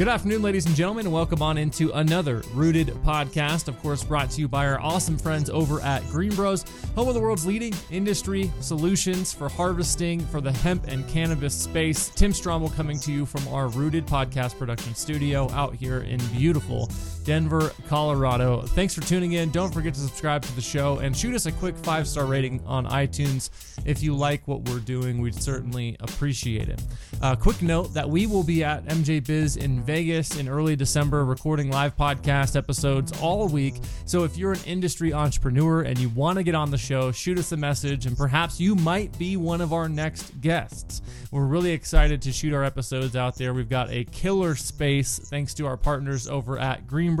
Good afternoon, ladies and gentlemen, and welcome on into another Rootd podcast. Of course, brought to you by our awesome friends over at GreenBroz, home of the world's leading industry solutions for harvesting for the hemp and cannabis space. Tim Strombel coming to you from our Rootd podcast production studio out here in beautiful Denver, Colorado. Thanks for tuning in. Don't forget to subscribe to the show and shoot us a quick five star rating on iTunes if you like what we're doing. We'd certainly appreciate it. Uh, quick note that we will be at MJ Biz in Vegas in early December recording live podcast episodes all week. So if you're an industry entrepreneur and you want to get on the show, shoot us a message and perhaps you might be one of our next guests. We're really excited to shoot our episodes out there. We've got a killer space thanks to our partners over at Green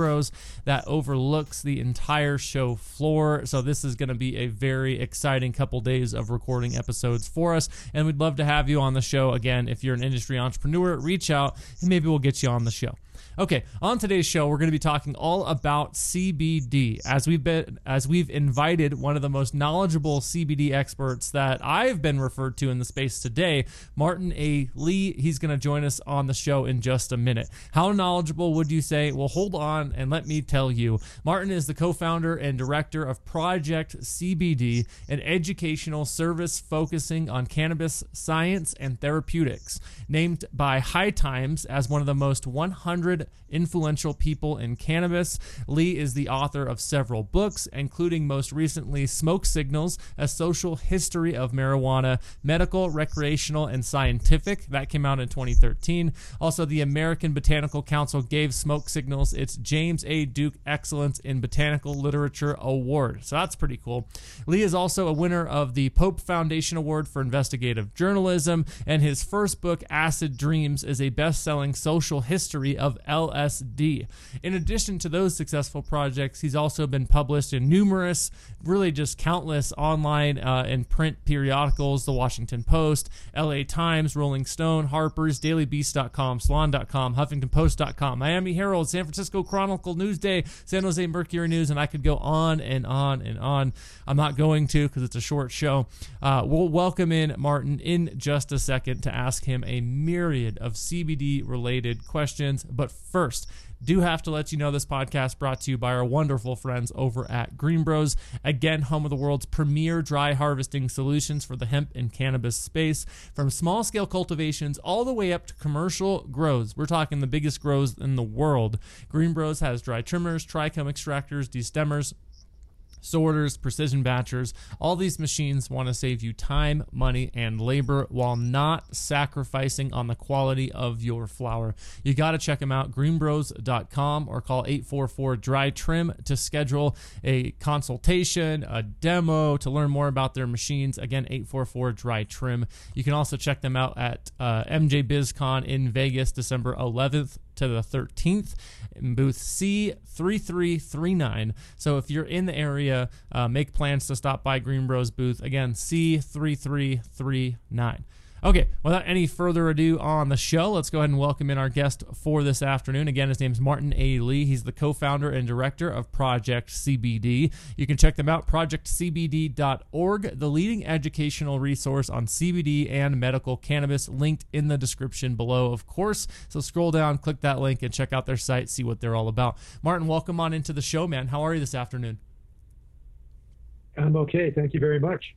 That overlooks the entire show floor. So this is going to be a very exciting couple days of recording episodes for us and we'd love to have you on the show again if you're an industry entrepreneur, reach out and maybe we'll get you on the show. Okay, on today's show, we're going to be talking all about CBD as we've been as we've invited one of the most knowledgeable CBD experts that I've been referred to in the space today, Martin A. Lee. He's going to join us on the show in just a minute. How knowledgeable would you say? Well, hold on and let me tell you. Martin is the co-founder and director of Project CBD, an educational service focusing on cannabis science and therapeutics. Named by High Times as one of the most 100 influential people in cannabis. Lee is the author of several books, including most recently Smoke Signals, A Social History of Marijuana, Medical, Recreational, and Scientific. That came out in 2013. Also, the American Botanical Council gave Smoke Signals its James A. Duke Excellence in Botanical Literature Award. So that's pretty cool. Lee is also a winner of the Pope Foundation Award for Investigative Journalism, and his first book, Acid Dreams, is a best selling social history of LSD. In addition to those successful projects, he's also been published in numerous, really just countless online uh, and print periodicals The Washington Post, LA Times, Rolling Stone, Harper's, DailyBeast.com, Salon.com, HuffingtonPost.com, Miami Herald, San Francisco Chronicle, Newsday, San Jose Mercury News, and I could go on and on and on. I'm not going to because it's a short show. Uh, we'll welcome in Martin in just a second to ask him a myriad of CBD related questions. But first, do have to let you know this podcast brought to you by our wonderful friends over at GreenBroz. Again, home of the world's premier dry harvesting solutions for the hemp and cannabis space. From small scale cultivations all the way up to commercial grows. We're talking the biggest grows in the world. GreenBroz has dry trimmers, trichome extractors, destemmers, sorters, precision batchers. All these machines want to save you time, money, and labor while not sacrificing on the quality of your flour. You got to check them out, greenbroz.com or call 844 Dry Trim to schedule a consultation, a demo to learn more about their machines. Again, 844 Dry Trim. You can also check them out at uh, MJ BizCon in Vegas, December 11th to the 13th in booth C3339. So if you're in the area, uh, make plans to stop by GreenBroz booth. Again, C3339. Okay, without any further ado on the show, let's go ahead and welcome in our guest for this afternoon. Again, his name's Martin A. Lee. He's the co founder and director of Project CBD. You can check them out, projectcbd.org, the leading educational resource on CBD and medical cannabis, linked in the description below, of course. So scroll down, click that link, and check out their site, see what they're all about. Martin, welcome on into the show, man. How are you this afternoon? I'm okay. Thank you very much.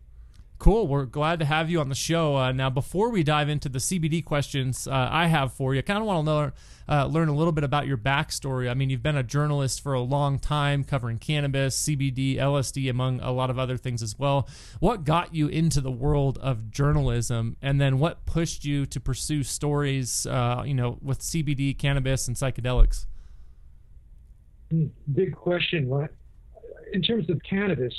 Cool. We're glad to have you on the show. Uh, now, before we dive into the CBD questions uh, I have for you, I kind of want to learn, uh, learn a little bit about your backstory. I mean, you've been a journalist for a long time covering cannabis, CBD, LSD, among a lot of other things as well. What got you into the world of journalism, and then what pushed you to pursue stories, uh, you know, with CBD, cannabis, and psychedelics? Hmm, big question. What, in terms of cannabis,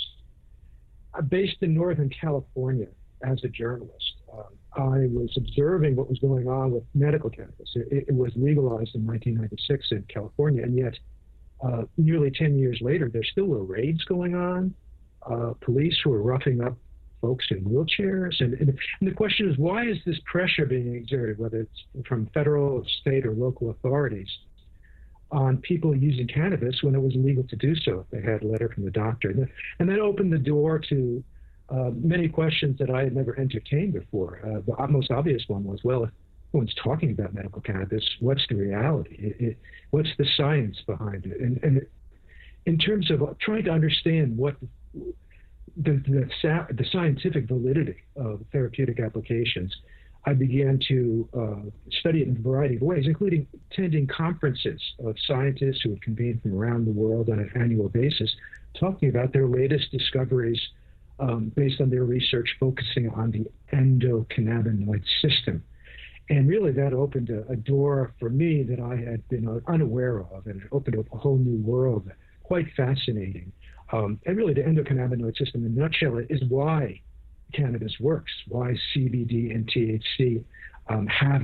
based in Northern California as a journalist. Um, I was observing what was going on with medical cannabis. It, it was legalized in 1996 in California, and yet uh, nearly 10 years later, there still were raids going on. Uh, police were roughing up folks in wheelchairs. And, and, and, the question is, why is this pressure being exerted, whether it's from federal, state, or local authorities, on people using cannabis when it was illegal to do so if they had a letter from the doctor. And, that opened the door to uh, many questions that I had never entertained before. Uh, the most obvious one was, well, if, one's talking about medical cannabis. What's the reality? It, it, what's the science behind it? And, and in terms of trying to understand what the, the, the scientific validity of therapeutic applications, I began to uh, study it in a variety of ways, including attending conferences of scientists who had convened from around the world on an annual basis, talking about their latest discoveries um, based on their research focusing on the endocannabinoid system. And really, that opened a, a door for me that I had been unaware of, and it opened up a whole new world, quite fascinating. Um, and really, the endocannabinoid system, in a nutshell, is why cannabis works, why CBD and THC um, have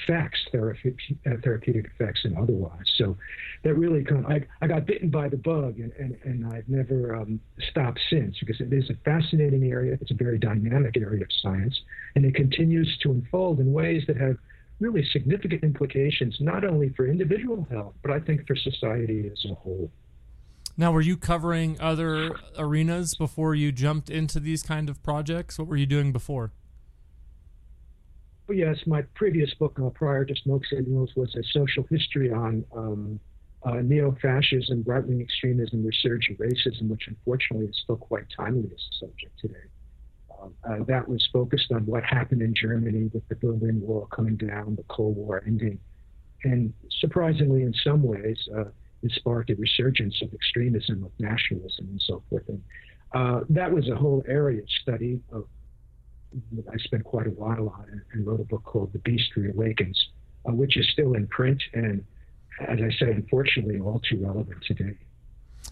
effects, therapeutic effects, and otherwise. So that really kind of, I, I got bitten by the bug, and, and, and I've never um, stopped since because it is a fascinating area. It's a very dynamic area of science, and it continues to unfold in ways that have really significant implications, not only for individual health, but I think for society as a whole. Now, were you covering other arenas before you jumped into these kind of projects? What were you doing before? Well, yes, my previous book uh, prior to Smoke Signals was a social history on um, uh, neo-fascism, right-wing extremism, resurgent racism, which unfortunately is still quite timely as a subject today. Um, uh, that was focused on what happened in Germany with the Berlin Wall coming down, the Cold War ending, and surprisingly, in some ways, it sparked a resurgence of extremism, of nationalism, and so forth. And uh, that was a whole area of study of, I spent quite a while on and, and wrote a book called The Beast Reawakens, uh, which is still in print and, as I said, unfortunately, all too relevant today.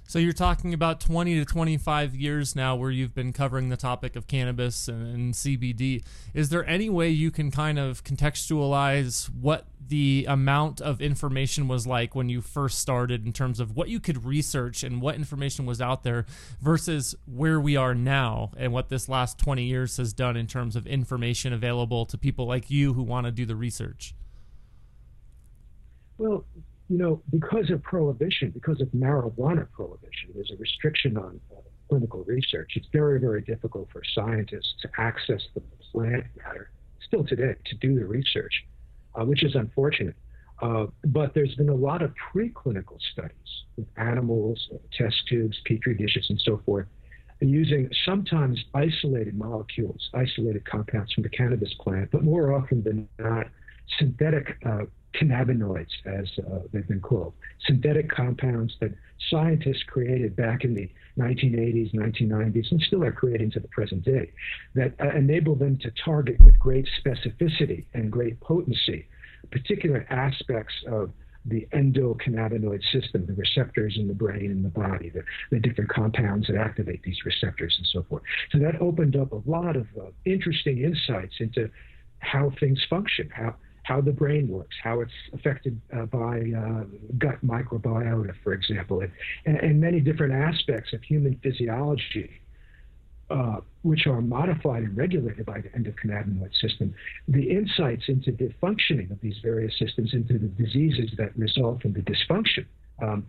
So you're talking about 20 to 25 years now where you've been covering the topic of cannabis and, and, CBD. Is there any way you can kind of contextualize what the amount of information was like when you first started in terms of what you could research and what information was out there versus where we are now and what this last 20 years has done in terms of information available to people like you who want to do the research? Well, you know, because of prohibition, because of marijuana prohibition, there's a restriction on uh, clinical research. It's very, very difficult for scientists to access the plant matter, still today, to do the research, uh, which is unfortunate. Uh, but there's been a lot of preclinical studies with animals, uh, test tubes, petri dishes, and so forth, using sometimes isolated molecules, isolated compounds from the cannabis plant, but more often than not, synthetic uh, cannabinoids, as uh, they've been called, synthetic compounds that scientists created back in the 1980s, 1990s, and still are creating to the present day, that uh, enable them to target with great specificity and great potency particular aspects of the endocannabinoid system, the receptors in the brain and the body, the, the, different compounds that activate these receptors and so forth. So that opened up a lot of uh, interesting insights into how things function, how how the brain works, how it's affected uh, by uh, gut microbiota, for example, and, and, many different aspects of human physiology, uh, which are modified and regulated by the endocannabinoid system. The insights into the functioning of these various systems, into the diseases that result from the dysfunction, um,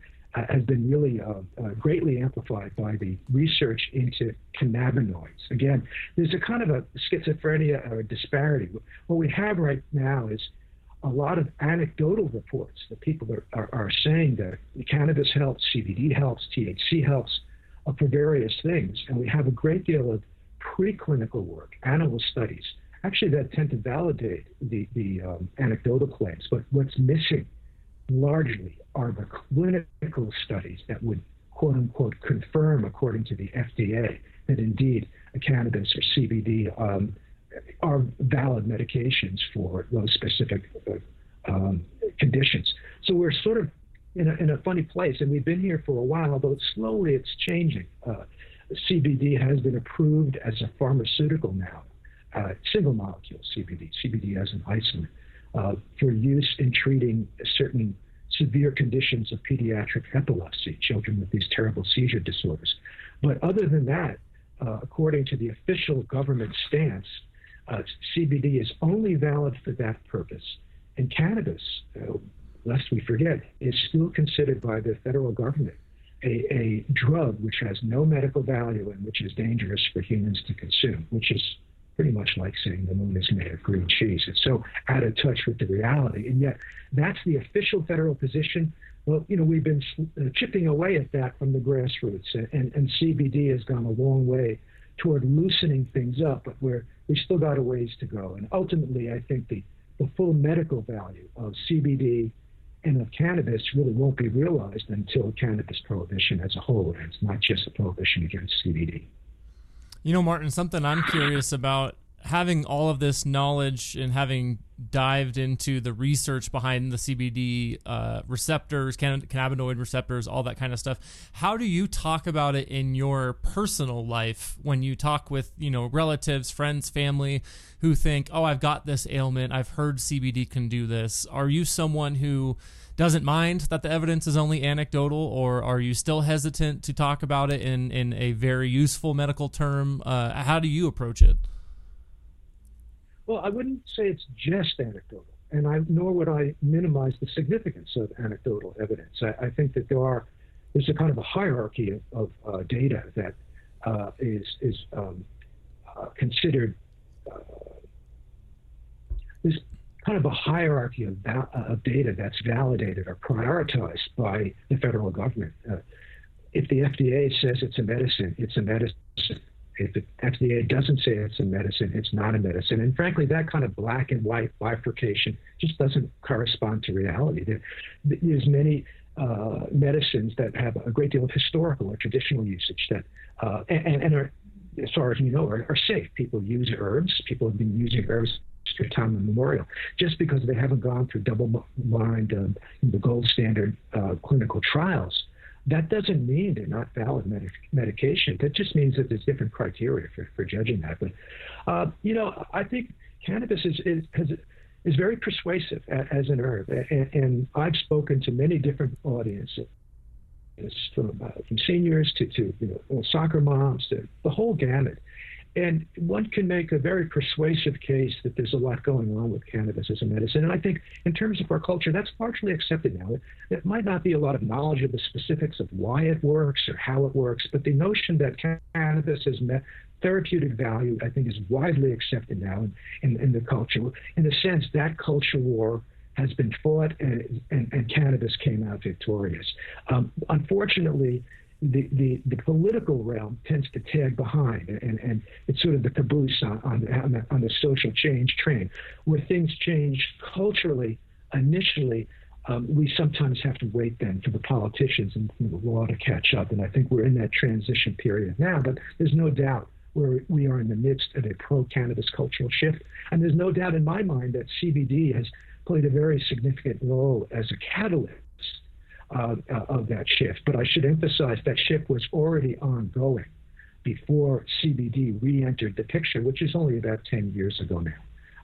has been really uh, uh, greatly amplified by the research into cannabinoids. Again, there's a kind of a schizophrenia or a disparity. What we have right now is a lot of anecdotal reports that people are, are, are saying that cannabis helps, CBD helps, THC helps uh, for various things. And we have a great deal of preclinical work, animal studies, actually that tend to validate the, the um, anecdotal claims. But what's missing largely are the clinical studies that would quote unquote confirm, according to the FDA, that indeed cannabis or CBD um, are valid medications for those specific uh, um, conditions. So we're sort of in a, in a, funny place, and we've been here for a while, although slowly it's changing. Uh, CBD has been approved as a pharmaceutical now, uh, single molecule CBD, CBD as an isolate uh, for use in treating certain severe conditions of pediatric epilepsy, children with these terrible seizure disorders. But other than that, uh, according to the official government stance, uh, CBD is only valid for that purpose. And cannabis, uh, lest we forget, is still considered by the federal government a, a, drug which has no medical value and which is dangerous for humans to consume, which is pretty much like saying the moon is made of green cheese. It's so out of touch with the reality. And yet, that's the official federal position. Well, you know, we've been uh, chipping away at that from the grassroots, and, and CBD has gone a long way toward loosening things up, but we're, we still got a ways to go. And ultimately, I think the, the full medical value of CBD and of cannabis really won't be realized until cannabis prohibition as a whole. And it's not just a prohibition against CBD. You know, Martin, something I'm curious about having all of this knowledge and having dived into the research behind the CBD uh, receptors, cannabinoid receptors, all that kind of stuff. How do you talk about it in your personal life when you talk with you know relatives, friends, family who think, "Oh, I've got this ailment. I've heard CBD can do this." Are you someone who doesn't mind that the evidence is only anecdotal, or are you still hesitant to talk about it in in a very useful medical term? Uh, how do you approach it? Well, I wouldn't say it's just anecdotal, and I nor would I minimize the significance of anecdotal evidence. I, I think that there are there's a kind of a hierarchy of, of uh, data that uh, is is um, uh, considered. Uh, there's kind of a hierarchy of, va- of data that's validated or prioritized by the federal government. Uh, if the FDA says it's a medicine, it's a medicine if the FDA doesn't say it's a medicine, it's not a medicine. And frankly, that kind of black and white bifurcation just doesn't correspond to reality. There, there's many uh, medicines that have a great deal of historical or traditional usage that uh, and, and are, as far as you know, are, are, safe. People use herbs. People have been using herbs for time immemorial. Just because they haven't gone through double-blind, um, the gold standard uh, clinical trials that doesn't mean they're not valid medic- medication. That just means that there's different criteria for, for judging that. But, uh, you know, I think cannabis is, is, has, is very persuasive as an herb. And, and I've spoken to many different audiences. From, uh, from seniors to, to you know, soccer moms to the whole gamut. And one can make a very persuasive case that there's a lot going on with cannabis as a medicine. And I think in terms of our culture, that's largely accepted now. It might not be a lot of knowledge of the specifics of why it works or how it works, but the notion that cannabis has met therapeutic value, I think, is widely accepted now in, in, in the culture. In a sense, that culture war has been fought and, and, and cannabis came out victorious. Um, unfortunately, the, the, the political realm tends to tag behind, and, and it's sort of the caboose on, on, on, the, on the social change train. Where things change culturally initially, um, we sometimes have to wait then for the politicians and the law to catch up. And I think we're in that transition period now, but there's no doubt where we are in the midst of a pro cannabis cultural shift. And there's no doubt in my mind that CBD has played a very significant role as a catalyst uh, of that shift. But I should emphasize that shift was already ongoing before CBD re-entered the picture, which is only about 10 years ago now.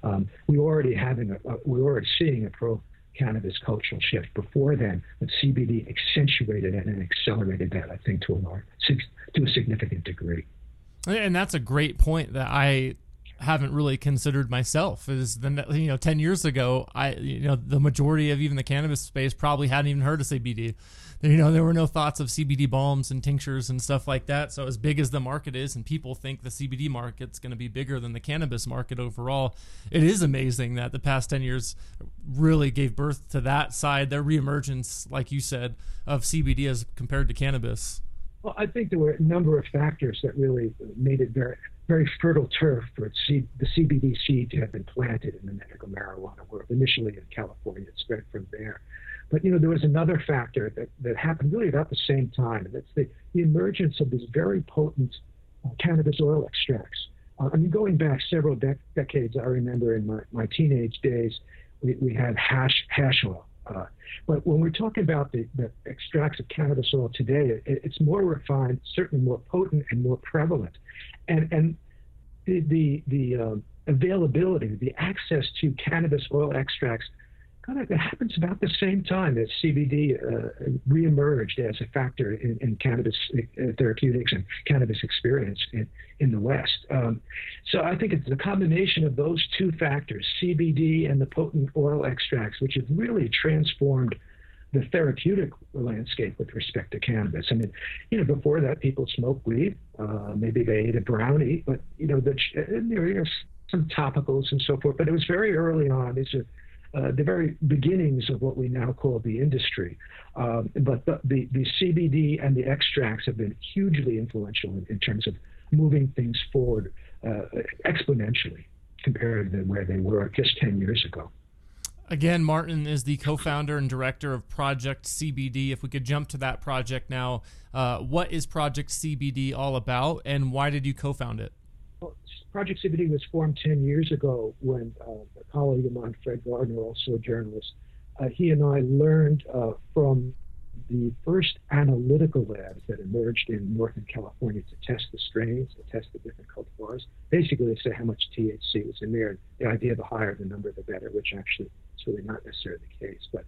Um, we were already having a, uh, we were already seeing a pro cannabis cultural shift before then, but CBD accentuated and accelerated that, I think, to a large, to a significant degree. And that's a great point that I haven't really considered myself. Is the you know 10 years ago i you know the majority of even the cannabis space probably hadn't even heard of cbd you know there were no thoughts of cbd balms and tinctures and stuff like that. So as big as the market is and people think the cbd market's going to be bigger than the cannabis market overall it is amazing that the past 10 years really gave birth to that side their reemergence like you said of cbd as compared to cannabis. Well, I think there were a number of factors that really made it very very fertile turf for the CBD seed to have been planted in the medical marijuana world. Initially in California, it spread from there. But you know, there was another factor that, that happened really about the same time, and that's the, the emergence of these very potent uh, cannabis oil extracts. Uh, I mean, going back several de- decades, I remember in my, my teenage days, we, we had hash hash oil. Uh, but when we're talking about the, the extracts of cannabis oil today, it, it's more refined, certainly more potent and more prevalent. And and the the, the uh, availability, the access to cannabis oil extracts, kind of it happens about the same time that CBD uh, reemerged as a factor in, in cannabis uh, therapeutics and cannabis experience in, in the West. Um, so I think it's the combination of those two factors, CBD and the potent oil extracts, which have really transformed the therapeutic landscape with respect to cannabis. I mean, you know, before that, people smoked weed. Uh, maybe they ate a brownie, but you know, the, there are some topicals and so forth. But it was very early on. These are uh, the very beginnings of what we now call the industry. Um, but the, the, the, CBD and the extracts have been hugely influential in, in terms of moving things forward uh, exponentially compared to where they were just 10 years ago. Again, Martin is the co founder and director of Project CBD. If we could jump to that project now, uh, what is Project CBD all about and why did you co found it? Project CBD was formed 10 years ago when uh, a colleague of mine, Fred Gardner, also a journalist, uh, he and I learned uh, from the first analytical labs that emerged in Northern California to test the strains, to test the different cultivars. Basically, to say how much THC was in there. The idea the higher the number, the better, which actually is really not necessarily the case. But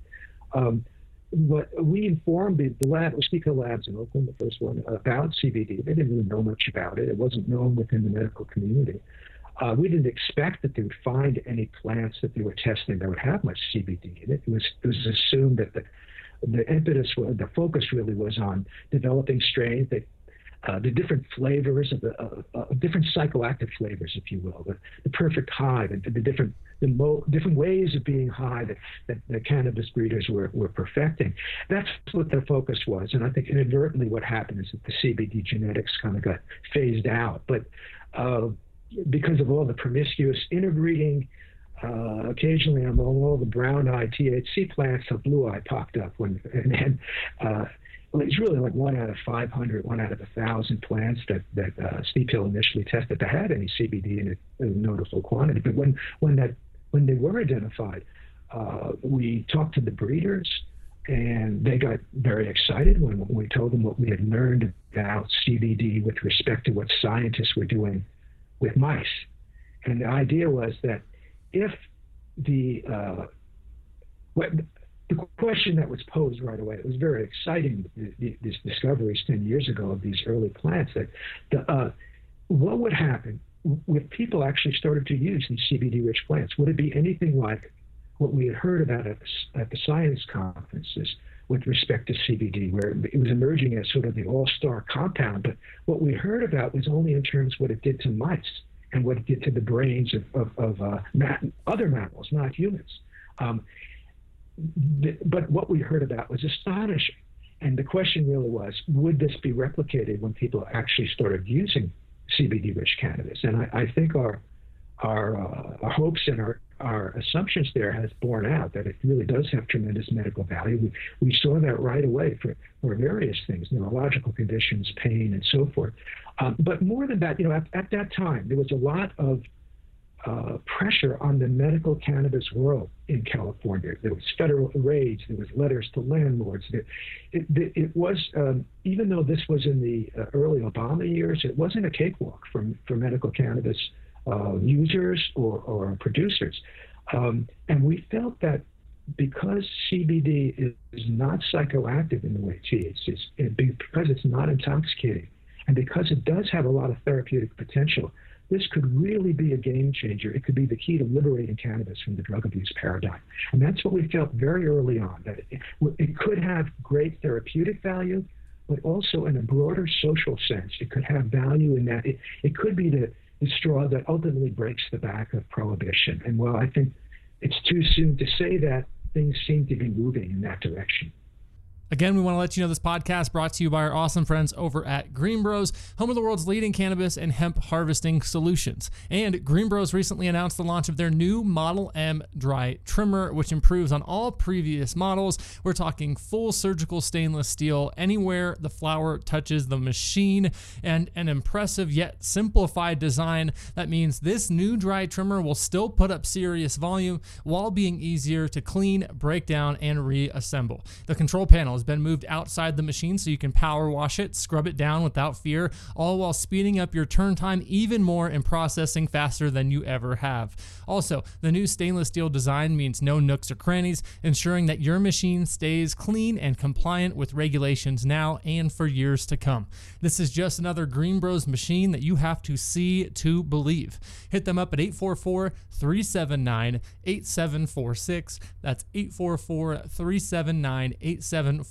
um, what we informed the, the lab, Osteco Labs in Oakland, the first one, about CBD. They didn't really know much about it. It wasn't known within the medical community. Uh, we didn't expect that they would find any plants that they were testing that would have much CBD in it. It was, it was assumed that the the impetus, the focus really was on developing strains that uh, the different flavors of the uh, uh, different psychoactive flavors, if you will, the, the perfect high, the, the different the mo- different ways of being high that, that the cannabis breeders were, were perfecting. That's what their focus was, and I think inadvertently what happened is that the CBD genetics kind of got phased out, but uh, because of all the promiscuous interbreeding uh, occasionally among all the brown-eyed THC plants, a blue-eye popped up. When and then uh, well, it's really like one out of 500, one out of a thousand plants that that uh, Steep Hill initially tested that had any CBD in a notable quantity. But when when that when they were identified, uh, we talked to the breeders. And they got very excited when we told them what we had learned about CBD with respect to what scientists were doing with mice. And the idea was that if the uh, what, the question that was posed right away, it was very exciting, these discoveries 10 years ago of these early plants, that the, uh, what would happen if people actually started to use these CBD rich plants? Would it be anything like what we had heard about at the, at the science conferences with respect to CBD, where it was emerging as sort of the all star compound? But what we heard about was only in terms of what it did to mice and what it did to the brains of, of, of uh, other mammals, not humans. Um, but what we heard about was astonishing. And the question really was would this be replicated when people actually started using CBD rich cannabis? And I, I think our, our, uh, our hopes and our our assumptions there has borne out that it really does have tremendous medical value. We, we saw that right away for, for various things, neurological conditions, pain, and so forth. Um, but more than that, you know, at, at, that time, there was a lot of uh, pressure on the medical cannabis world in California. There was federal raids, there was letters to landlords. It, it, it was, um, even though this was in the uh, early Obama years, it wasn't a cakewalk for, for medical cannabis uh, users or, or producers. Um, and we felt that because CBD is, not psychoactive in the way THC is, it, because it's not intoxicating, and because it does have a lot of therapeutic potential, this could really be a game changer. It could be the key to liberating cannabis from the drug abuse paradigm. And that's what we felt very early on, that it, it could have great therapeutic value, but also in a broader social sense, it could have value in that it, it could be the the straw that ultimately breaks the back of prohibition. And while I think it's too soon to say that, things seem to be moving in that direction. Again, we want to let you know this podcast brought to you by our awesome friends over at GreenBroz, home of the world's leading cannabis and hemp harvesting solutions. And GreenBroz recently announced the launch of their new Model M dry trimmer, which improves on all previous models. We're talking full surgical stainless steel anywhere the flower touches the machine, and an impressive yet simplified design. That means this new dry trimmer will still put up serious volume while being easier to clean, break down, and reassemble. The control panel has been moved outside the machine so you can power wash it, scrub it down without fear, all while speeding up your turn time even more and processing faster than you ever have. Also, the new stainless steel design means no nooks or crannies, ensuring that your machine stays clean and compliant with regulations now and for years to come. This is just another GreenBroz machine that you have to see to believe. Hit them up at 844 379 8746. That's 844 379 8746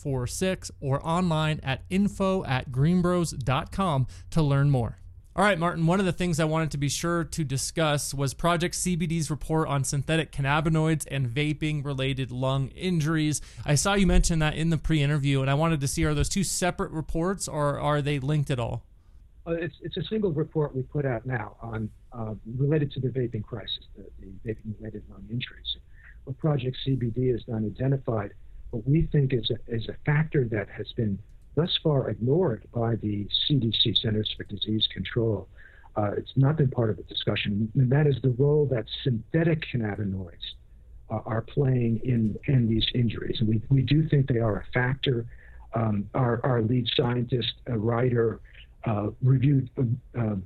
or online at info at greenbroz.com to learn more. All right, Martin, one of the things I wanted to be sure to discuss was Project CBD's report on synthetic cannabinoids and vaping related lung injuries. I saw you mention that in the pre interview, and I wanted to see are those two separate reports or are they linked at all? Uh, it's, it's a single report we put out now on uh, related to the vaping crisis, the, the vaping related lung injuries. What Project CBD has done identified what we think is a, is a factor that has been thus far ignored by the CDC Centers for Disease Control. Uh, it's not been part of the discussion, and that is the role that synthetic cannabinoids uh, are playing in, in these injuries. And we, we do think they are a factor. Um, our, our lead scientist, a writer, uh, reviewed, uh, uh,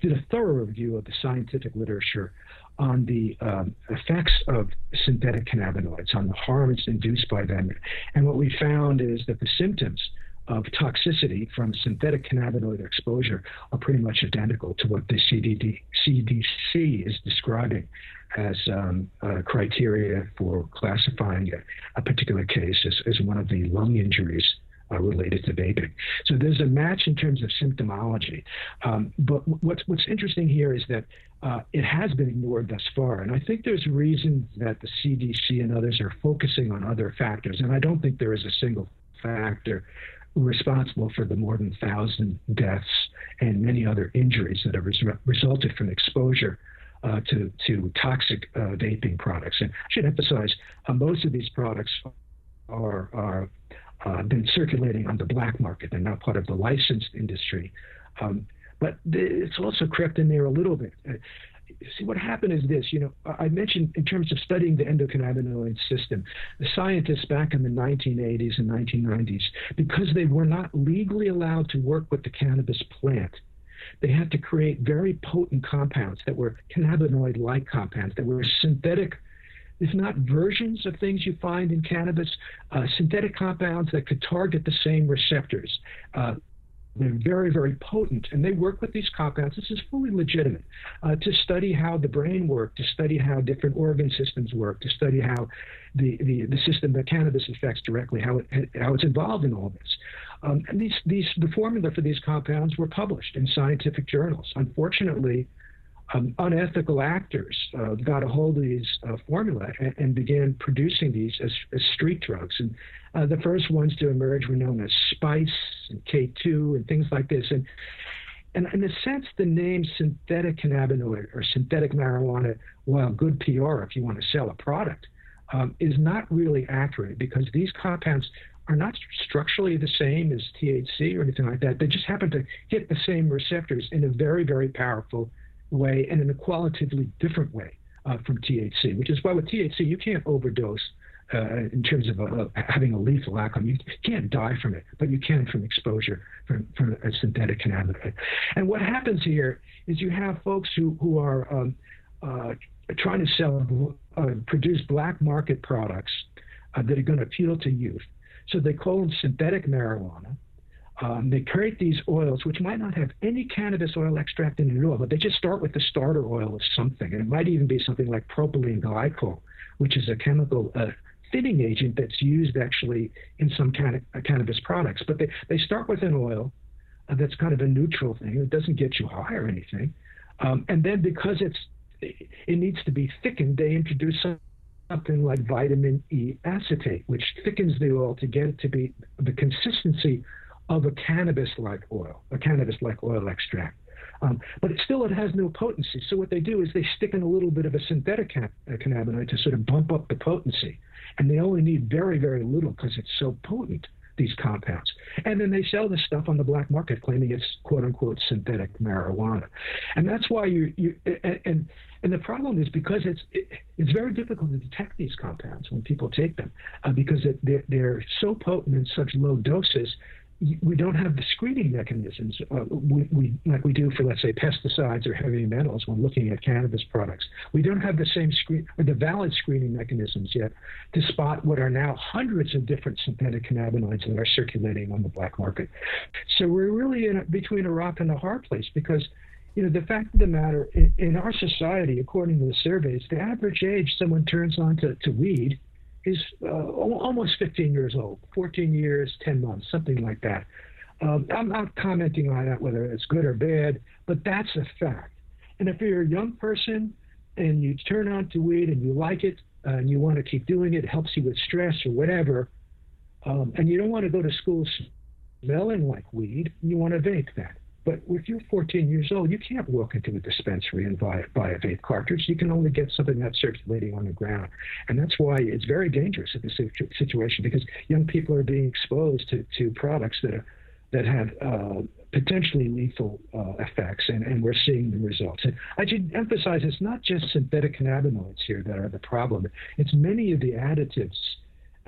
did a thorough review of the scientific literature on the um, effects of synthetic cannabinoids, on the harms induced by them. And what we found is that the symptoms of toxicity from synthetic cannabinoid exposure are pretty much identical to what the CDD, CDC is describing as um, criteria for classifying a, a particular case as, as, one of the lung injuries uh, related to vaping. So there's a match in terms of symptomology. Um, but what's, what's interesting here is that uh, it has been ignored thus far. And I think there's reason that the CDC and others are focusing on other factors. And I don't think there is a single factor responsible for the more than 1,000 deaths and many other injuries that have res- resulted from exposure uh, to, to toxic uh, vaping products. And I should emphasize uh, most of these products are, are uh, been circulating on the black market. They're not part of the licensed industry. Um, but it's also crept in there a little bit. Uh, see what happened is this you know i mentioned in terms of studying the endocannabinoid system the scientists back in the 1980s and 1990s because they were not legally allowed to work with the cannabis plant they had to create very potent compounds that were cannabinoid like compounds that were synthetic if not versions of things you find in cannabis, uh, synthetic compounds that could target the same receptors. Uh, they're very, very potent, and they work with these compounds. This is fully legitimate uh, to study how the brain works, to study how different organ systems work, to study how the, the, the system that cannabis affects directly, how, it, how it's involved in all this. Um, and these, these, the formula for these compounds were published in scientific journals. Unfortunately, um, unethical actors uh, got a hold of these uh, formula and, and, began producing these as, as street drugs. And uh, the first ones to emerge were known as Spice and K2 and things like this. And, and in a sense, the name synthetic cannabinoid or synthetic marijuana, while good PR if you want to sell a product, um, is not really accurate because these compounds are not structurally the same as THC or anything like that. They just happen to hit the same receptors in a very, very powerful way and in a qualitatively different way uh, from THC, which is why with THC you can't overdose uh, in terms of uh, having a lethal outcome. You can't die from it, but you can from exposure from, from a synthetic cannabinoid. And what happens here is you have folks who, who are um, uh, trying to sell, uh, produce black market products uh, that are going to appeal to youth. So they call them synthetic marijuana um, they create these oils, which might not have any cannabis oil extract in it at all, but they just start with the starter oil of something. And it might even be something like propylene glycol, which is a chemical uh, thinning agent that's used actually in some of, uh, cannabis products. But they, they start with an oil uh, that's kind of a neutral thing. It doesn't get you high or anything. Um, and then because it's it needs to be thickened, they introduce something like vitamin E acetate, which thickens the oil to get it to be the consistency of a cannabis-like oil, a cannabis-like oil extract. Um, but it still, it has no potency. So what they do is they stick in a little bit of a synthetic can- uh, cannabinoid to sort of bump up the potency. And they only need very, very little because it's so potent these compounds. And then they sell this stuff on the black market claiming it's quote unquote synthetic marijuana. And that's why you, you and, and the problem is because it's it, it's very difficult to detect these compounds when people take them uh, because it, they're, they're so potent in such low doses we don't have the screening mechanisms uh, we, we, like we do for, let's say, pesticides or heavy metals when looking at cannabis products. We don't have the same screen or the valid screening mechanisms yet to spot what are now hundreds of different synthetic cannabinoids that are circulating on the black market. So we're really in a, between a rock and a hard place because you know, the fact of the matter, in, in, our society, according to the surveys, the average age someone turns on to, to weed is uh, almost 15 years old, 14 years, 10 months, something like that. Um, I'm not commenting on that, whether it's good or bad, but that's a fact. And if you're a young person and you turn on to weed and you like it uh, and you want to keep doing it, it helps you with stress or whatever, um, and you don't want to go to school smelling like weed, you want to vape that. But if you're 14 years old, you can't walk into a dispensary and buy, buy a vape cartridge. You can only get something that's circulating on the ground. And that's why it's very dangerous in this situation because young people are being exposed to, to products that, are, that have uh, potentially lethal uh, effects, and, and we're seeing the results. And I should emphasize it's not just synthetic cannabinoids here that are the problem, it's many of the additives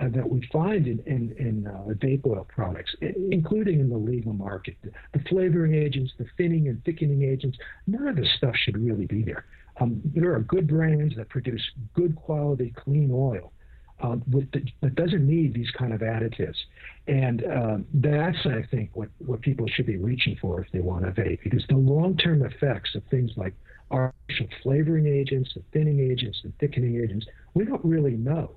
uh, that we find in, in, in uh, vape oil products, including in the legal market. The flavoring agents, the thinning and thickening agents, none of this stuff should really be there. Um, there are good brands that produce good quality, clean oil. Uh, the, that doesn't need these kind of additives. And uh, that's, I think, what, what people should be reaching for if they want to vape, because the long term effects of things like artificial flavoring agents, the thinning agents, the thickening agents, we don't really know.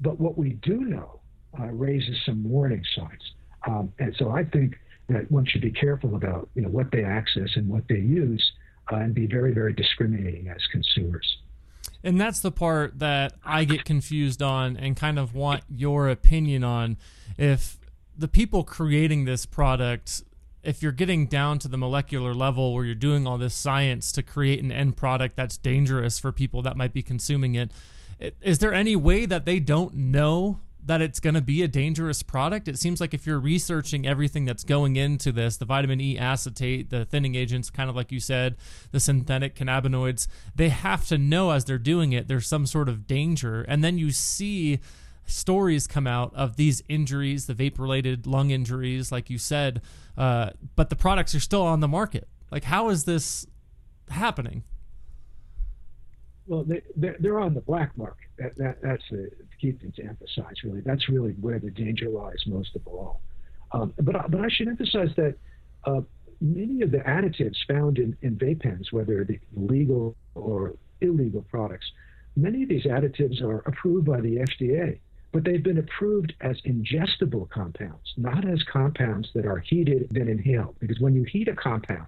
But what we do know uh, raises some warning signs. Um, and so I think that one should be careful about you know what they access and what they use, uh, and be very very discriminating as consumers. And that's the part that I get confused on, and kind of want your opinion on. If the people creating this product if you're getting down to the molecular level where you're doing all this science to create an end product that's dangerous for people that might be consuming it, is there any way that they don't know that it's going to be a dangerous product? It seems like if you're researching everything that's going into this, the vitamin E acetate, the thinning agents, kind of like you said, the synthetic cannabinoids, they have to know as they're doing it there's some sort of danger. And then you see stories come out of these injuries, the vape related lung injuries, like you said, uh, but the products are still on the market. Like, how is this happening? Well, they, they're, on the black market. That, that, that's the key thing to emphasize, really. That's really where the danger lies most of all. Um, but, but I should emphasize that uh, many of the additives found in, in vape pens, whether the legal or illegal products, many of these additives are approved by the FDA, but they've been approved as ingestible compounds, not as compounds that are heated then inhaled. Because when you heat a compound,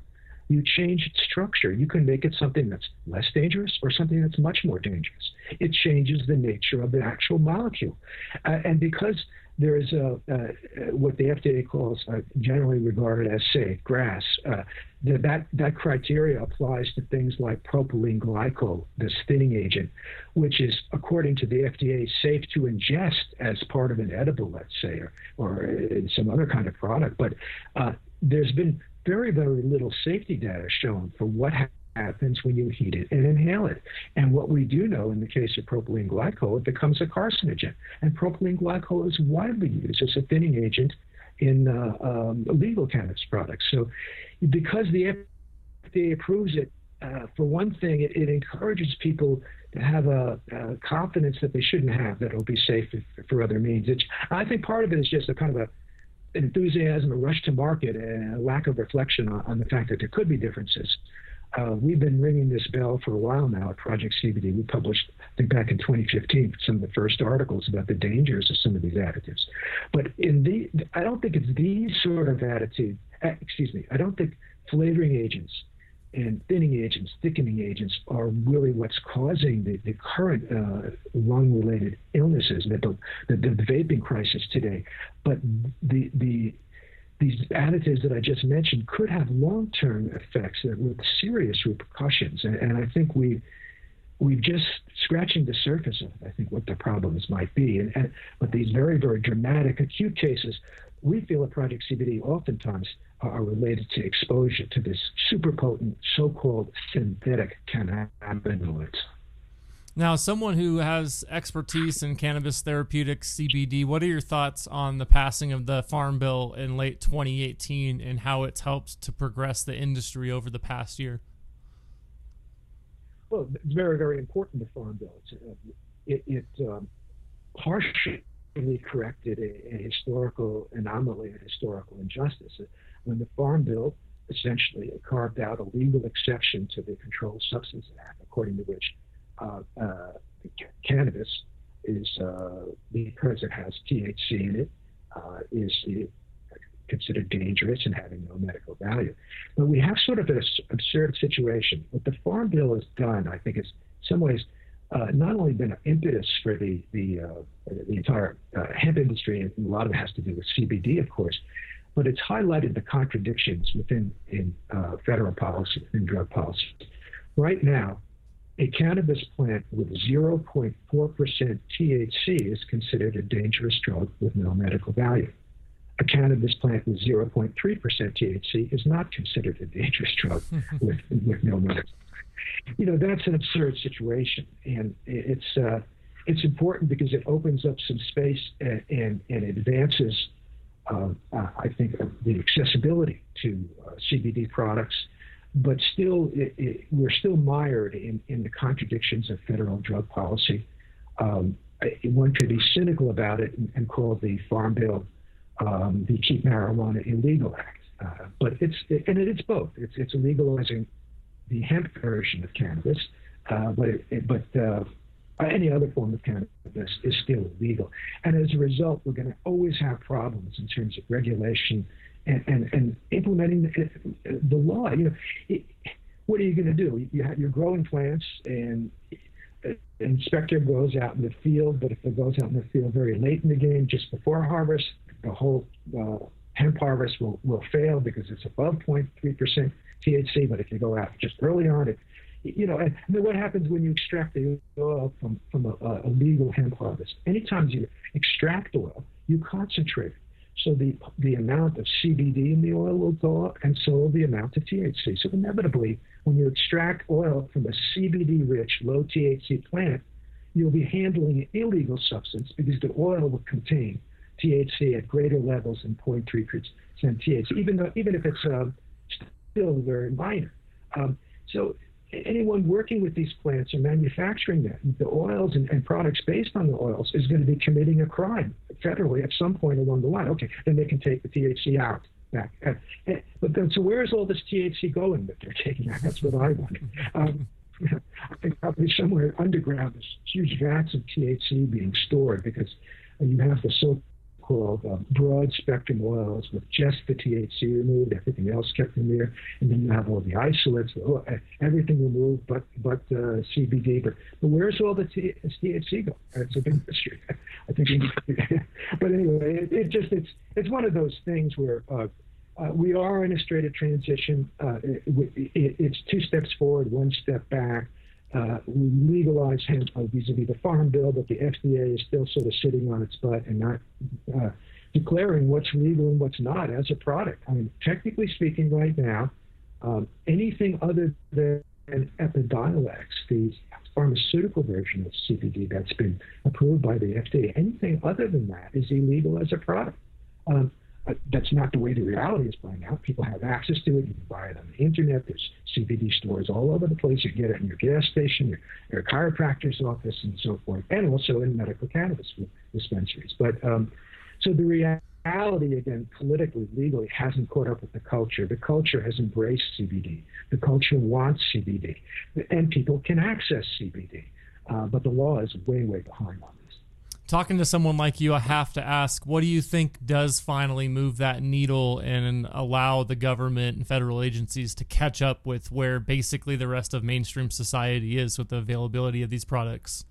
you change its structure. You can make it something that's less dangerous or something that's much more dangerous. It changes the nature of the actual molecule. Uh, and because there is a, uh, what the FDA calls uh, generally regarded as safe, GRAS, uh, that, that criteria applies to things like propylene glycol, this thinning agent, which is, according to the FDA, safe to ingest as part of an edible, let's say, or, or some other kind of product. But uh, there's been very, very little safety data shown for what happens when you heat it and inhale it. And what we do know in the case of propylene glycol, it becomes a carcinogen. And propylene glycol is widely used as a thinning agent in uh, um, legal cannabis products. So because the FDA approves it, uh, for one thing, it, it, encourages people to have a, a, confidence that they shouldn't have that it'll be safe for, for other means. It's, I think part of it is just a kind of a enthusiasm, a rush to market, and a lack of reflection on, on the fact that there could be differences. Uh, we've been ringing this bell for a while now at Project CBD. We published, I think, back in 2015, some of the first articles about the dangers of some of these additives. But in the, I don't think it's these sort of additives. Excuse me. I don't think flavoring agents and thinning agents, thickening agents are really what's causing the, the current uh, lung related illnesses, the, the, the, vaping crisis today. But the, the, these additives that I just mentioned could have long term effects with serious repercussions. And, and I think we, we've just scratching the surface of, I think, what the problems might be. And, and, but these very, very dramatic acute cases, we feel that Project CBD oftentimes are related to exposure to this super potent so-called synthetic cannabinoids. Now, someone who has expertise in cannabis therapeutics, CBD, what are your thoughts on the passing of the Farm Bill in late 2018 and how it's helped to progress the industry over the past year? Well, it's very, very important, the Farm Bill. Uh, it, it um, partially corrected a, a, historical anomaly, a historical injustice. When the Farm Bill essentially carved out a legal exception to the Controlled Substances Act, according to which uh, uh, cannabis is uh, because it has THC in it, is considered dangerous and having no medical value. But we have sort of an absurd situation. What the Farm Bill has done, I think, is in some ways uh, not only been an impetus for the the, uh, the entire uh, hemp industry, and a lot of it has to do with CBD, of course, but it's highlighted the contradictions within in federal policy, and drug policy. Right now, a cannabis plant with 0.4% THC is considered a dangerous drug with no medical value. A cannabis plant with 0.3% THC is not considered a dangerous drug with, with no medical you know that's an absurd situation, and it's uh, it's important because it opens up some space and and, and advances, uh, uh, I think, the accessibility to uh, CBD products but still, it, it, we're still mired in, in the contradictions of federal drug policy. Um, one could be cynical about it and, and call the Farm Bill um, the Keep Marijuana Illegal Act. Uh, but it's it, and it's both. It's it's legalizing the hemp version of cannabis, uh, but but uh, any other form of cannabis is still illegal. And as a result, we're going to always have problems in terms of regulation and, and, and implementing the, the, law. You know, it, what are you going to do? You have, you're growing plants, and an inspector goes out in the field, but if it goes out in the field very late in the game, just before harvest, the whole uh, hemp harvest will, will fail because it's above 0.3% THC. But if you go out just early on, it, you know, and then what happens when you extract the oil from, from a, a legal hemp harvest? Anytime you extract oil, you concentrate so the, the amount of CBD in the oil will go up, and so will the amount of THC. So inevitably, when you extract oil from a CBD-rich, low THC plant, you'll be handling an illegal substance because the oil will contain THC at greater levels than 0.3% THC, even though even if it's uh, still very minor. Um, so anyone working with these plants or manufacturing them, the oils and, and, products based on the oils is going to be committing a crime federally at some point along the line. Okay, then they can take the THC out back. but then, so where is all this THC going that they're taking out? That's what I wonder. Um, I think probably somewhere underground there's huge vats of THC being stored because you have the so called uh, broad spectrum oils with just the THC removed, everything else kept in there, and then you have all the isolates, oh, everything removed but but uh, CBD. But, but where's all the THC go? It's a big mystery. I think. but anyway, it, it, just it's it's one of those things where. Uh, uh, we are in a straight of transition. Uh, it, it, it's two steps forward, one step back uh, we legalize hemp vis-a-vis the farm bill, but the FDA is still sort of sitting on its butt and not uh, declaring what's legal and what's not as a product. I mean, technically speaking, right now, um, anything other than Epidiolex, the pharmaceutical version of CBD that's been approved by the FDA, anything other than that is illegal as a product. Um, but that's not the way the reality is playing out. People have access to it. You can buy it on the internet. There's CBD stores all over the place. You get it in your gas station, your, your chiropractor's office, and so forth, and also in medical cannabis dispensaries. But um, so the reality, again, politically, legally, hasn't caught up with the culture. The culture has embraced CBD. The culture wants CBD, and people can access CBD. Uh, but the law is way, way behind on talking to someone like you, I have to ask, what do you think does finally move that needle and allow the government and federal agencies to catch up with where basically the rest of mainstream society is with the availability of these products?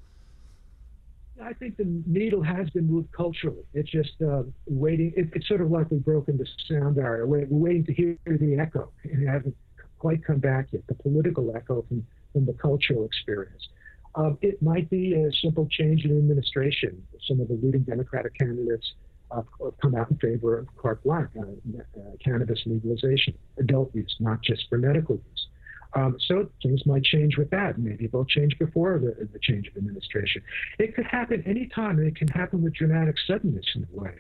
I think the needle has been moved culturally. It's just uh, waiting. It, it's sort of like we've broken the sound barrier. We're, we're waiting to hear the echo, and it hasn't quite come back yet. The political echo from, from the cultural experience. Um, it might be a simple change in administration. Some of the leading Democratic candidates uh, come out in favor of carte blanche, uh, uh, cannabis legalization, adult use, not just for medical use. Um, so things might change with that. Maybe they'll change before the, the change of administration. It could happen anytime, and it can happen with dramatic suddenness in a way.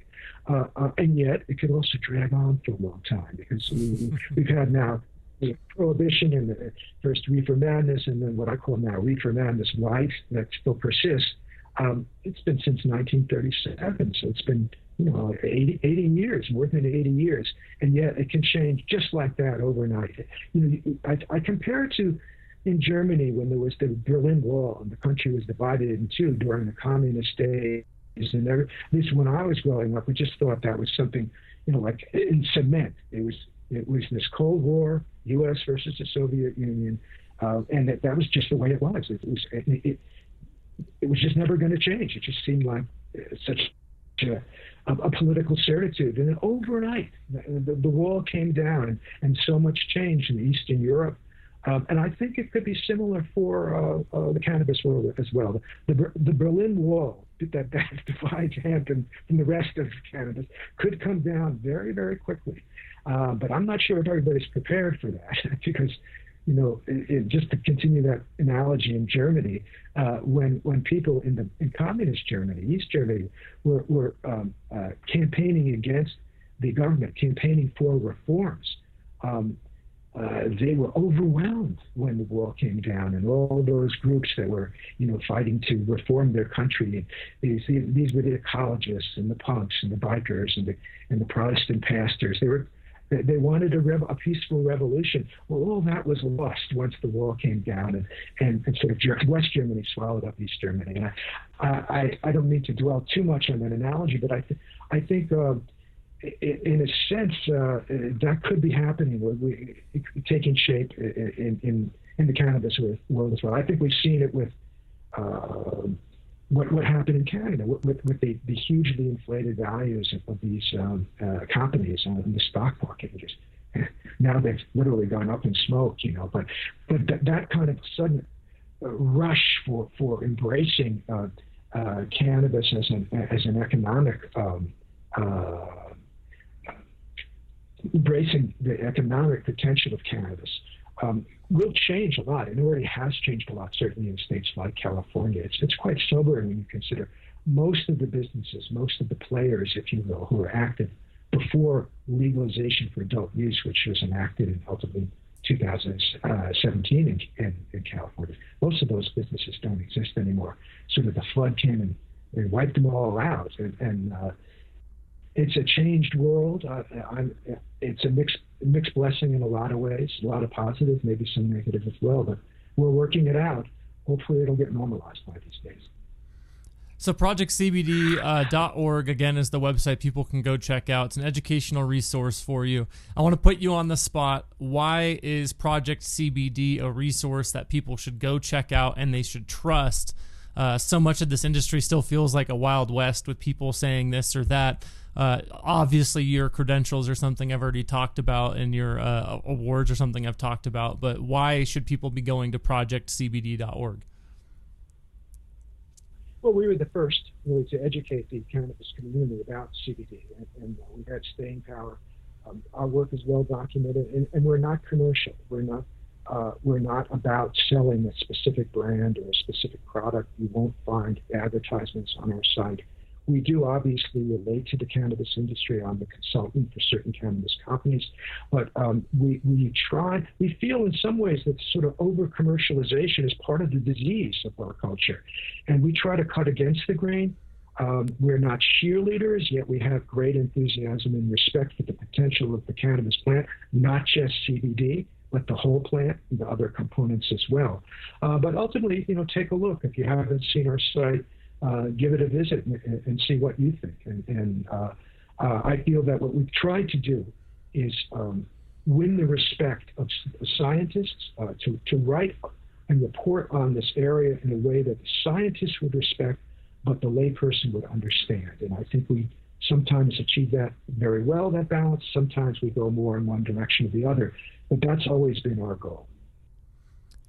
Uh, uh, and yet, it could also drag on for a long time because we, we've had now the prohibition and the first reefer madness, and then what I call now reefer madness life that still persists. Um, it's been since 1937, so it's been you know 80, 80, years, more than 80 years, and yet it can change just like that overnight. You know, I, I compare it to in Germany when there was the Berlin Wall and the country was divided in two during the communist days. And there, at least when I was growing up, we just thought that was something, you know, like in cement. It was it was this Cold War, U.S. versus the Soviet Union, uh, and that, that was just the way it was. It was it, it, it was just never going to change. It just seemed like uh, such a, a, a, political certitude. And overnight, the, the, the, wall came down, and, and so much changed in Eastern Europe. Um, and I think it could be similar for uh, uh, the cannabis world as well. The, the Berlin Wall that, that divides Hampton from the rest of cannabis could come down very, very quickly. Uh, but I'm not sure if everybody's prepared for that because, you know, it, it, just to continue that analogy in Germany, uh, when when people in the in communist Germany, East Germany, were were um, uh, campaigning against the government, campaigning for reforms. Um, uh, they were overwhelmed when the wall came down, and all those groups that were, you know, fighting to reform their country. These these were the ecologists and the punks and the bikers and the and the Protestant pastors. They were they wanted a, rev- a, peaceful revolution. Well, all that was lost once the wall came down and, and, and sort of West Germany swallowed up East Germany. And I, I, I don't mean to dwell too much on that analogy, but I, th- I think uh, in a sense uh, that could be happening, we, taking shape in, in, in the cannabis world as well. I think we've seen it with. Uh, what, what happened in Canada with, with the, the hugely inflated values of, of these um, uh, companies in the stock market. Just, now they've literally gone up in smoke, you know. But but that, that kind of sudden uh, rush for for embracing uh, uh, cannabis as an as an economic um, uh, embracing the economic potential of cannabis um, will change a lot. It already has changed a lot, certainly in states like California. It's, it's quite sobering when you consider most of the businesses, most of the players, if you will, who were active before legalization for adult use, which was enacted in ultimately 2017 in, in, in, California. Most of those businesses don't exist anymore. Sort of the flood came and, and wiped them all out. And, and uh, it's a changed world. Uh, it's a mixed mixed blessing in a lot of ways, a lot of positive, maybe some negative as well. But we're working it out. Hopefully, it'll get normalized by these days. So projectcbd.org uh, again is the website people can go check out. It's an educational resource for you. I want to put you on the spot. Why is Project CBD a resource that people should go check out and they should trust? Uh, so much of this industry still feels like a wild west with people saying this or that. Uh, obviously, your credentials are something I've already talked about, and your uh, awards are something I've talked about. But why should people be going to projectcbd.org? Well, we were the first really to educate the cannabis community about CBD, and, and uh, we had staying power. Um, our work is well documented, and, and we're not commercial. We're not. Uh, we're not about selling a specific brand or a specific product. You won't find advertisements on our site we do obviously relate to the cannabis industry. I'm the consultant for certain cannabis companies, but um, we, we try, we feel in some ways that sort of over commercialization is part of the disease of our culture. And we try to cut against the grain. Um, we're not cheerleaders, yet we have great enthusiasm and respect for the potential of the cannabis plant, not just CBD but the whole plant and the other components as well. Uh, but ultimately, you know, take a look. If you haven't seen our site, uh, give it a visit and, and, see what you think. And, and uh, uh, I feel that what we've tried to do is um, win the respect of scientists uh, to, to write and report on this area in a way that the scientists would respect, but the layperson would understand. And I think we sometimes achieve that very well, that balance. Sometimes we go more in one direction or the other, but that's always been our goal.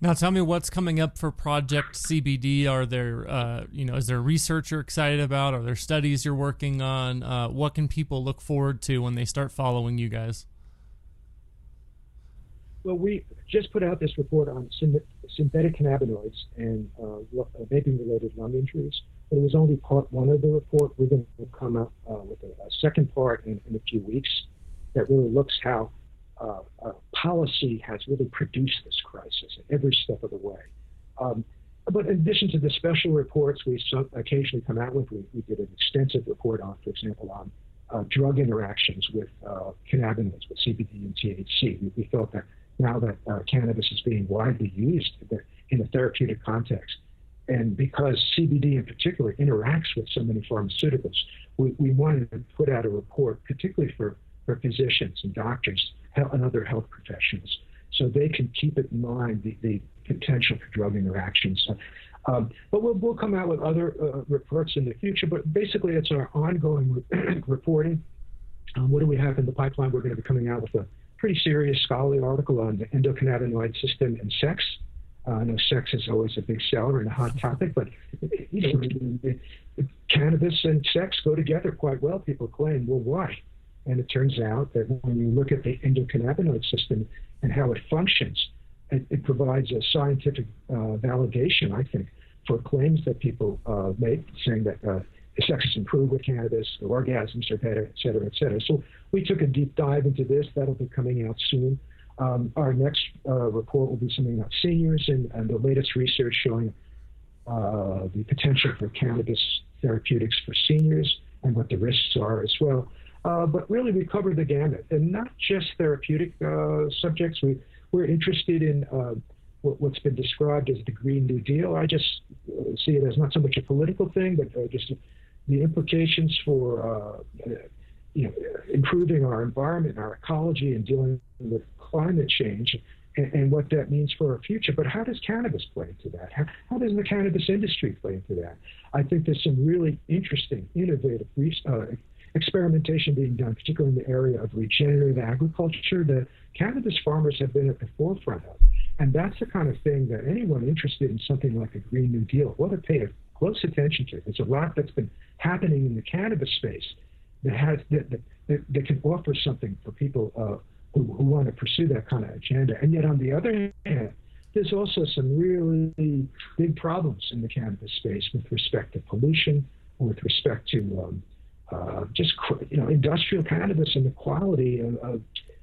Now, tell me what's coming up for Project CBD. Are there, uh, you know, is there research you're excited about? Are there studies you're working on? Uh, what can people look forward to when they start following you guys? Well, we just put out this report on synthetic cannabinoids and uh, vaping-related lung injuries, it was only part one of the report. We're going to come up uh, with a, a, second part in, in, a few weeks that really looks how uh, uh, policy has really produced this crisis at every step of the way. Um, but in addition to the special reports we occasionally come out with, we, we did an extensive report on, for example, on uh, drug interactions with uh, cannabinoids, with CBD and THC. We, we felt that now that uh, cannabis is being widely used in a therapeutic context, and because CBD in particular interacts with so many pharmaceuticals, we, we wanted to put out a report, particularly for, for physicians and doctors and other health professionals, so they can keep it in mind the, the potential for drug interactions. Um, but we'll, we'll come out with other uh, reports in the future. But basically, it's our ongoing re- reporting. Um, what do we have in the pipeline? We're going to be coming out with a pretty serious scholarly article on the endocannabinoid system and sex. Uh, I know sex is always a big seller and a hot topic, but you know, cannabis and sex go together quite well. People claim, well, why? And it turns out that when you look at the endocannabinoid system and how it functions, it, it provides a scientific uh, validation, I think, for claims that people uh, make, saying that uh, sex is improved with cannabis, orgasms are better, et cetera, et cetera. So we took a deep dive into this. That'll be coming out soon. Um, our next uh, report will be something about seniors and, and the latest research showing uh, the potential for cannabis therapeutics for seniors and what the risks are as well. Uh, but really, we cover the gamut, and not just therapeutic uh, subjects. We, we're interested in uh, what, has been described as the Green New Deal. I just uh, see it as not so much a political thing, but just the implications for you know, improving our environment, our ecology, and dealing with climate change, and, and, what that means for our future. But how does cannabis play into that? How, how, does the cannabis industry play into that? I think there's some really interesting, innovative uh, experimentation being done, particularly in the area of regenerative agriculture that cannabis farmers have been at the forefront of. And that's the kind of thing that anyone interested in something like a Green New Deal ought to pay close attention to. There's a lot that's been happening in the cannabis space that has that, that, that can offer something for people uh, who, who want to pursue that kind of agenda. And yet, on the other hand, there's also some really big problems in the cannabis space with respect to pollution, with respect to um, uh, just you know industrial cannabis and the quality of, of,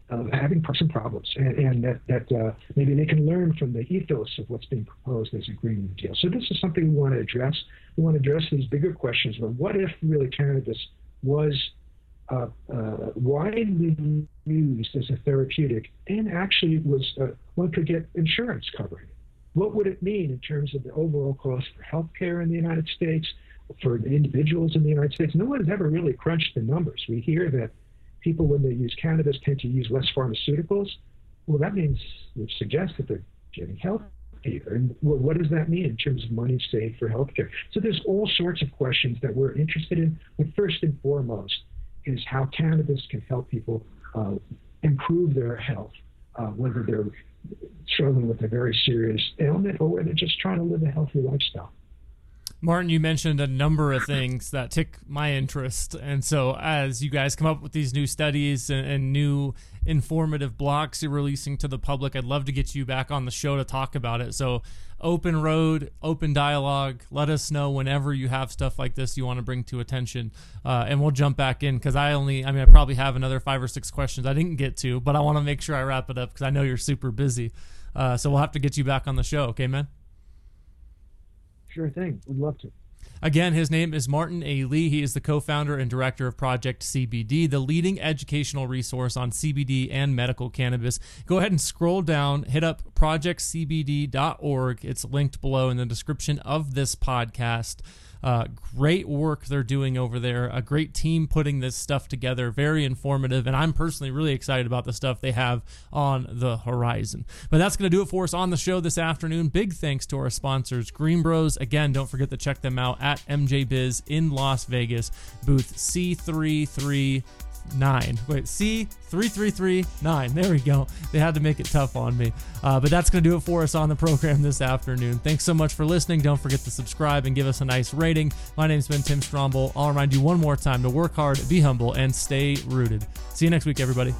of having some problems, and, and that, that uh, maybe they can learn from the ethos of what's being proposed as a Green Deal. So this is something we want to address. We want to address these bigger questions. But what if really cannabis was uh, uh, widely used as a therapeutic and actually was uh, one could get insurance covering What would it mean in terms of the overall cost for healthcare in the United States, for individuals in the United States? No one has ever really crunched the numbers. We hear that people, when they use cannabis, tend to use less pharmaceuticals. Well, that means, which suggests that they're getting healthier. And what does that mean in terms of money saved for healthcare? So there's all sorts of questions that we're interested in. But first and foremost, is how cannabis can help people uh, improve their health, uh, whether they're struggling with a very serious ailment or whether they're just trying to live a healthy lifestyle. Martin, you mentioned a number of things that tick my interest. And so, as you guys come up with these new studies and, and, new informative blocks you're releasing to the public, I'd love to get you back on the show to talk about it. So, open road, open dialogue. Let us know whenever you have stuff like this you want to bring to attention. Uh, and we'll jump back in because I only, I mean, I probably have another five or six questions I didn't get to, but I want to make sure I wrap it up because I know you're super busy. Uh, so, we'll have to get you back on the show. Okay, man? Sure thing. We'd love to. Again, his name is Martin A. Lee. He is the co founder and director of Project CBD, the leading educational resource on CBD and medical cannabis. Go ahead and scroll down, hit up projectcbd.org. It's linked below in the description of this podcast. Uh, great work they're doing over there. A great team putting this stuff together. Very informative. And I'm personally really excited about the stuff they have on the horizon. But that's going to do it for us on the show this afternoon. Big thanks to our sponsors, GreenBroz. Again, don't forget to check them out at MJ Biz in Las Vegas, booth C33. Nine. Wait, C3339. There we go. They had to make it tough on me. Uh, but that's to do it for us on the program this afternoon. Thanks so much for listening. Don't forget to subscribe and give us a nice rating. My name's been Tim Stromble. I'll remind you one more time to work hard, be humble, and stay rooted. See you next week, everybody.